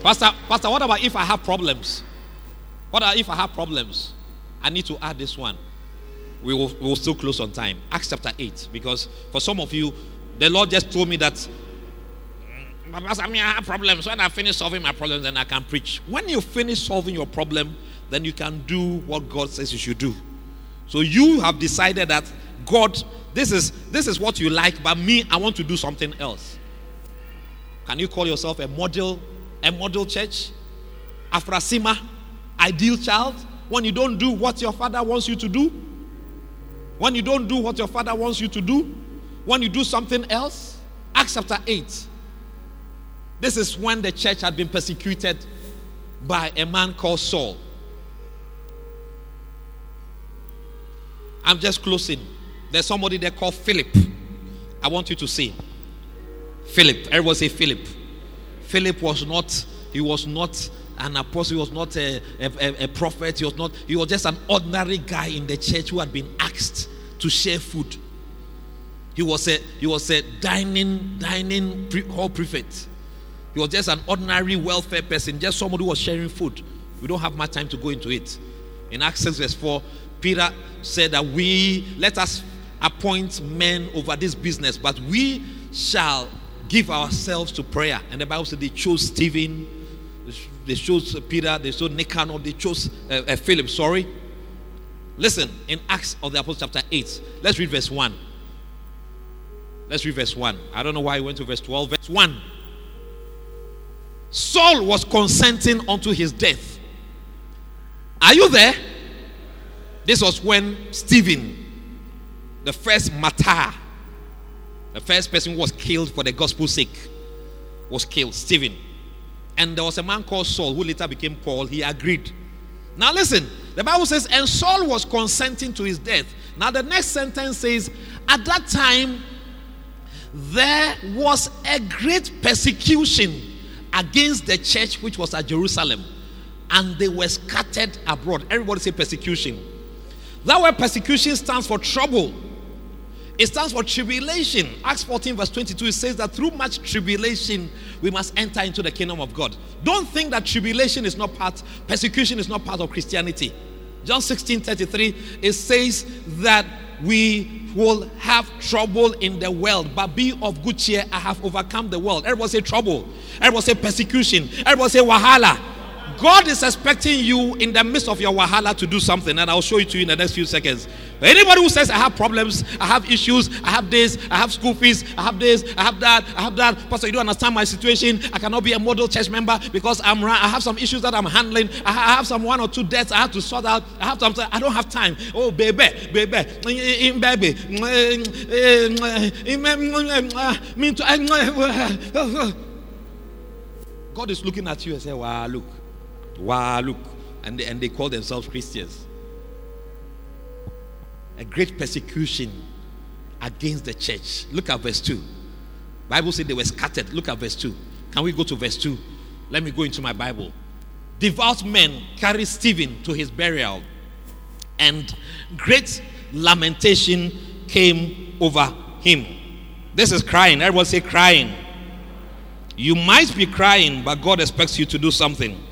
Pastor, Pastor, what about if I have problems? What if I have problems? I need to add this one. We will, we will still close on time. Acts chapter 8. Because for some of you, the Lord just told me that mm, Pastor, I mean, I have problems. When I finish solving my problems, then I can preach. When you finish solving your problem, then you can do what God says you should do. So you have decided that God, this is this is what you like, but me, I want to do something else. Can you call yourself a model, a model church? Afrasima, ideal child? When you don't do what your father wants you to do? When you don't do what your father wants you to do? When you do something else? Acts chapter 8. This is when the church had been persecuted by a man called Saul. I'm just closing. There's somebody there called Philip. I want you to see. Philip. Everyone say Philip. Philip was not, he was not an apostle, he was not a, a, a, prophet, he was not, he was just an ordinary guy in the church who had been asked to share food. He was a he was a dining, dining hall prefect. He was just an ordinary welfare person, just somebody who was sharing food. We don't have much time to go into it. In Acts 6, verse 4, Peter said that we let us appoint men over this business, but we shall give ourselves to prayer. And the Bible said they chose Stephen, they chose Peter, they chose Nicanor, they chose uh, uh, Philip, sorry. Listen, in Acts of the Apostles, chapter 8, let's read verse 1. Let's read verse 1. I don't know why I went to verse 12. Verse 1. Saul was consenting unto his death. Are you there? This was when Stephen, the first martyr, the first person who was killed for the gospel's sake, was killed. Stephen. And there was a man called Saul who later became Paul. He agreed. Now listen, the Bible says, and Saul was consenting to his death. Now the next sentence says, at that time there was a great persecution against the church which was at Jerusalem, and they were scattered abroad. Everybody say persecution. That word persecution stands for trouble. It stands for tribulation. Acts 14, verse 22, it says that through much tribulation, we must enter into the kingdom of God. Don't think that tribulation is not part, persecution is not part of Christianity. John 16, 33, it says that we will have trouble in the world, but be of good cheer. I have overcome the world. Everybody say trouble. Everybody say persecution. Everybody say wahala. God is expecting you in the midst of your wahala to do something, and I'll show it to you in the next few seconds. Anybody who says, I have problems, I have issues, I have this, I have school fees, I have this, I have that, I have that. Pastor, you don't understand my situation. I cannot be a model church member because I'm I have some issues that I'm handling. I have some one or two debts I have to sort out. I have to, I don't have time. Oh, baby, baby, baby. God is looking at you and say, Wow, look. Wow, look. And they, and they call themselves Christians. A great persecution against the church. Look at verse 2. Bible said they were scattered. Look at verse 2. Can we go to verse 2? Let me go into my Bible. Devout men carried Stephen to his burial, and great lamentation came over him. This is crying. Everyone say crying. You might be crying, but God expects you to do something.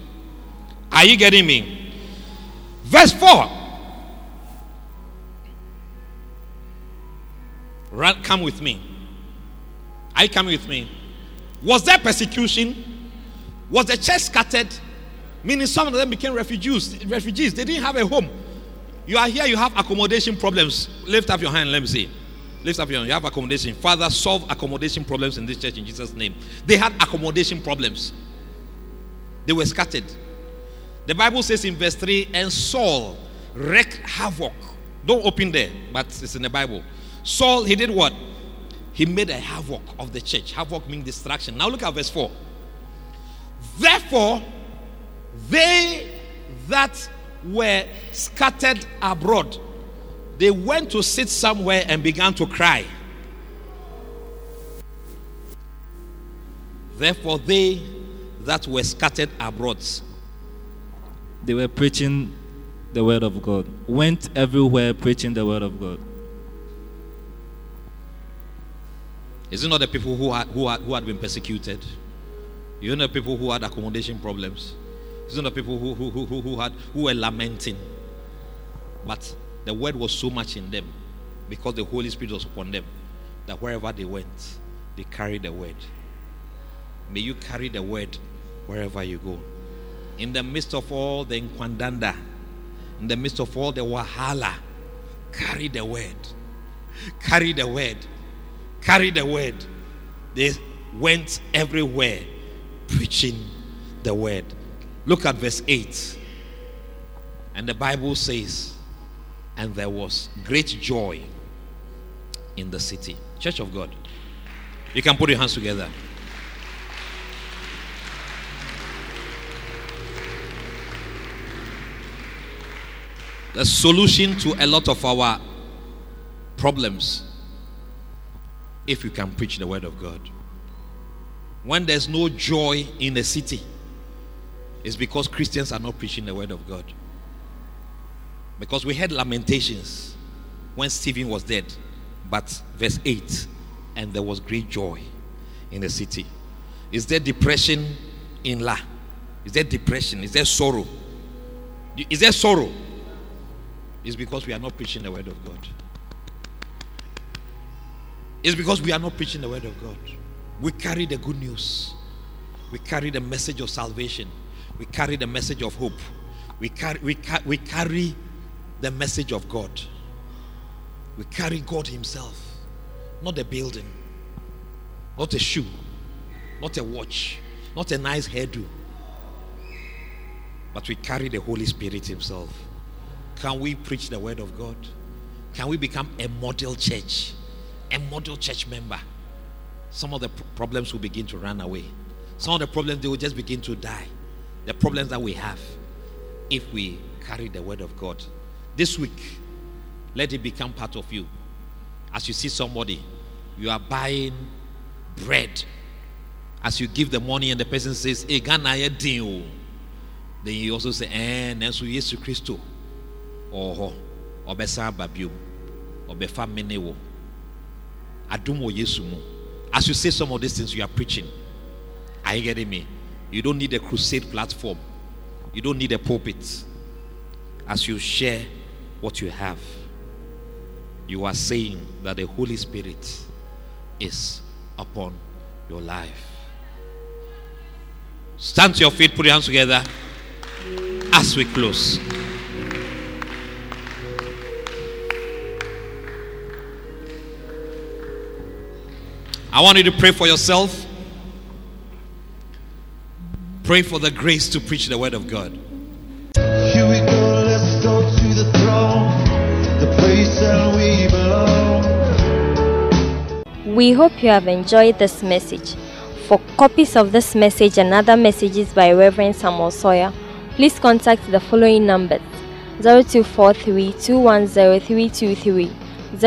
Are you getting me? Verse 4. Run, come with me. Are you coming with me? Was there persecution? Was the church scattered? Meaning some of them became refugees. Refugees. They didn't have a home. You are here, you have accommodation problems. Lift up your hand, let me see. Lift up your hand. You have accommodation. Father, solve accommodation problems in this church in Jesus' name. They had accommodation problems. They were scattered. The Bible says in verse 3 and Saul wreaked havoc. Don't open there, but it's in the Bible. Saul, he did what? He made a havoc of the church. Havoc means destruction. Now look at verse 4. Therefore, they that were scattered abroad, they went to sit somewhere and began to cry. Therefore, they that were scattered abroad they were preaching the word of God, went everywhere preaching the word of God. Is it not the people who had, who had, who had been persecuted? You know, people who had accommodation problems. Is it not the people who, who, who, who, had, who were lamenting? But the word was so much in them because the Holy Spirit was upon them that wherever they went, they carried the word. May you carry the word wherever you go in the midst of all the inquandanda, in the midst of all the wahala, carry the word. Carry the word. Carry the word. They went everywhere preaching the word. Look at verse 8. And the Bible says, and there was great joy in the city. Church of God. You can put your hands together. The solution to a lot of our problems if you can preach the word of God. When there's no joy in a city, it's because Christians are not preaching the word of God. Because we had lamentations when Stephen was dead, but verse 8, and there was great joy in the city. Is there depression in La? Is there depression? Is there sorrow? Is there sorrow? Is because we are not preaching the word of God. It's because we are not preaching the word of God. We carry the good news. We carry the message of salvation. We carry the message of hope. We carry, we, ca- we carry the message of God. We carry God Himself, not a building, not a shoe, not a watch, not a nice hairdo, but we carry the Holy Spirit Himself. Can we preach the Word of God? Can we become a model church? A model church member? Some of the pr- problems will begin to run away. Some of the problems they will just begin to die. The problems that we have if we carry the Word of God. This week, let it become part of you. As you see somebody, you are buying bread. As you give the money and the person says, deal. Then you also say, Eh, Nansu Yesu Christo. Oho, Obesa Babium, Obefa Menewo. Adumo Yesu mu. As you say some of these things, you are preaching. Are you getting me? You don't need a crusade platform. You don't need a pulpit. As you share what you have, you are saying that the Holy Spirit is upon your life. Stand to your feet, put your hands together as we close. I want you to pray for yourself. Pray for the grace to preach the word of God. Here we go, let's go to the throne, the place that we belong. We hope you have enjoyed this message. For copies of this message and other messages by Reverend Samuel Sawyer, please contact the following numbers 0243 210323,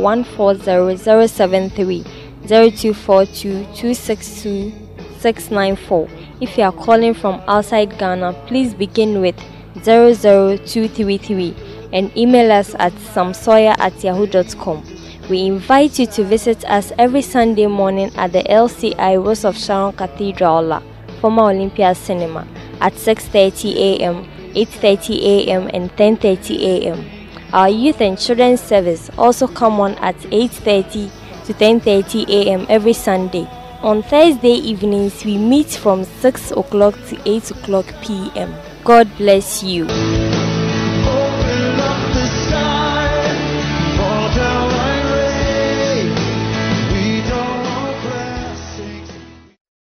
0274 140073, 0242 262 694. If you are calling from outside Ghana, please begin with 00233 and email us at samsawyer at yahoo.com. We invite you to visit us every Sunday morning at the LCI Rose of Sharon Cathedral, former Olympia Cinema, at 6:30 a.m., 8:30 a.m., and 10:30 a.m. Our youth and children's service also come on at 8:30 to 10:30 a.m. every Sunday. On Thursday evenings, we meet from 6 o'clock to 8 o'clock p.m. God bless you.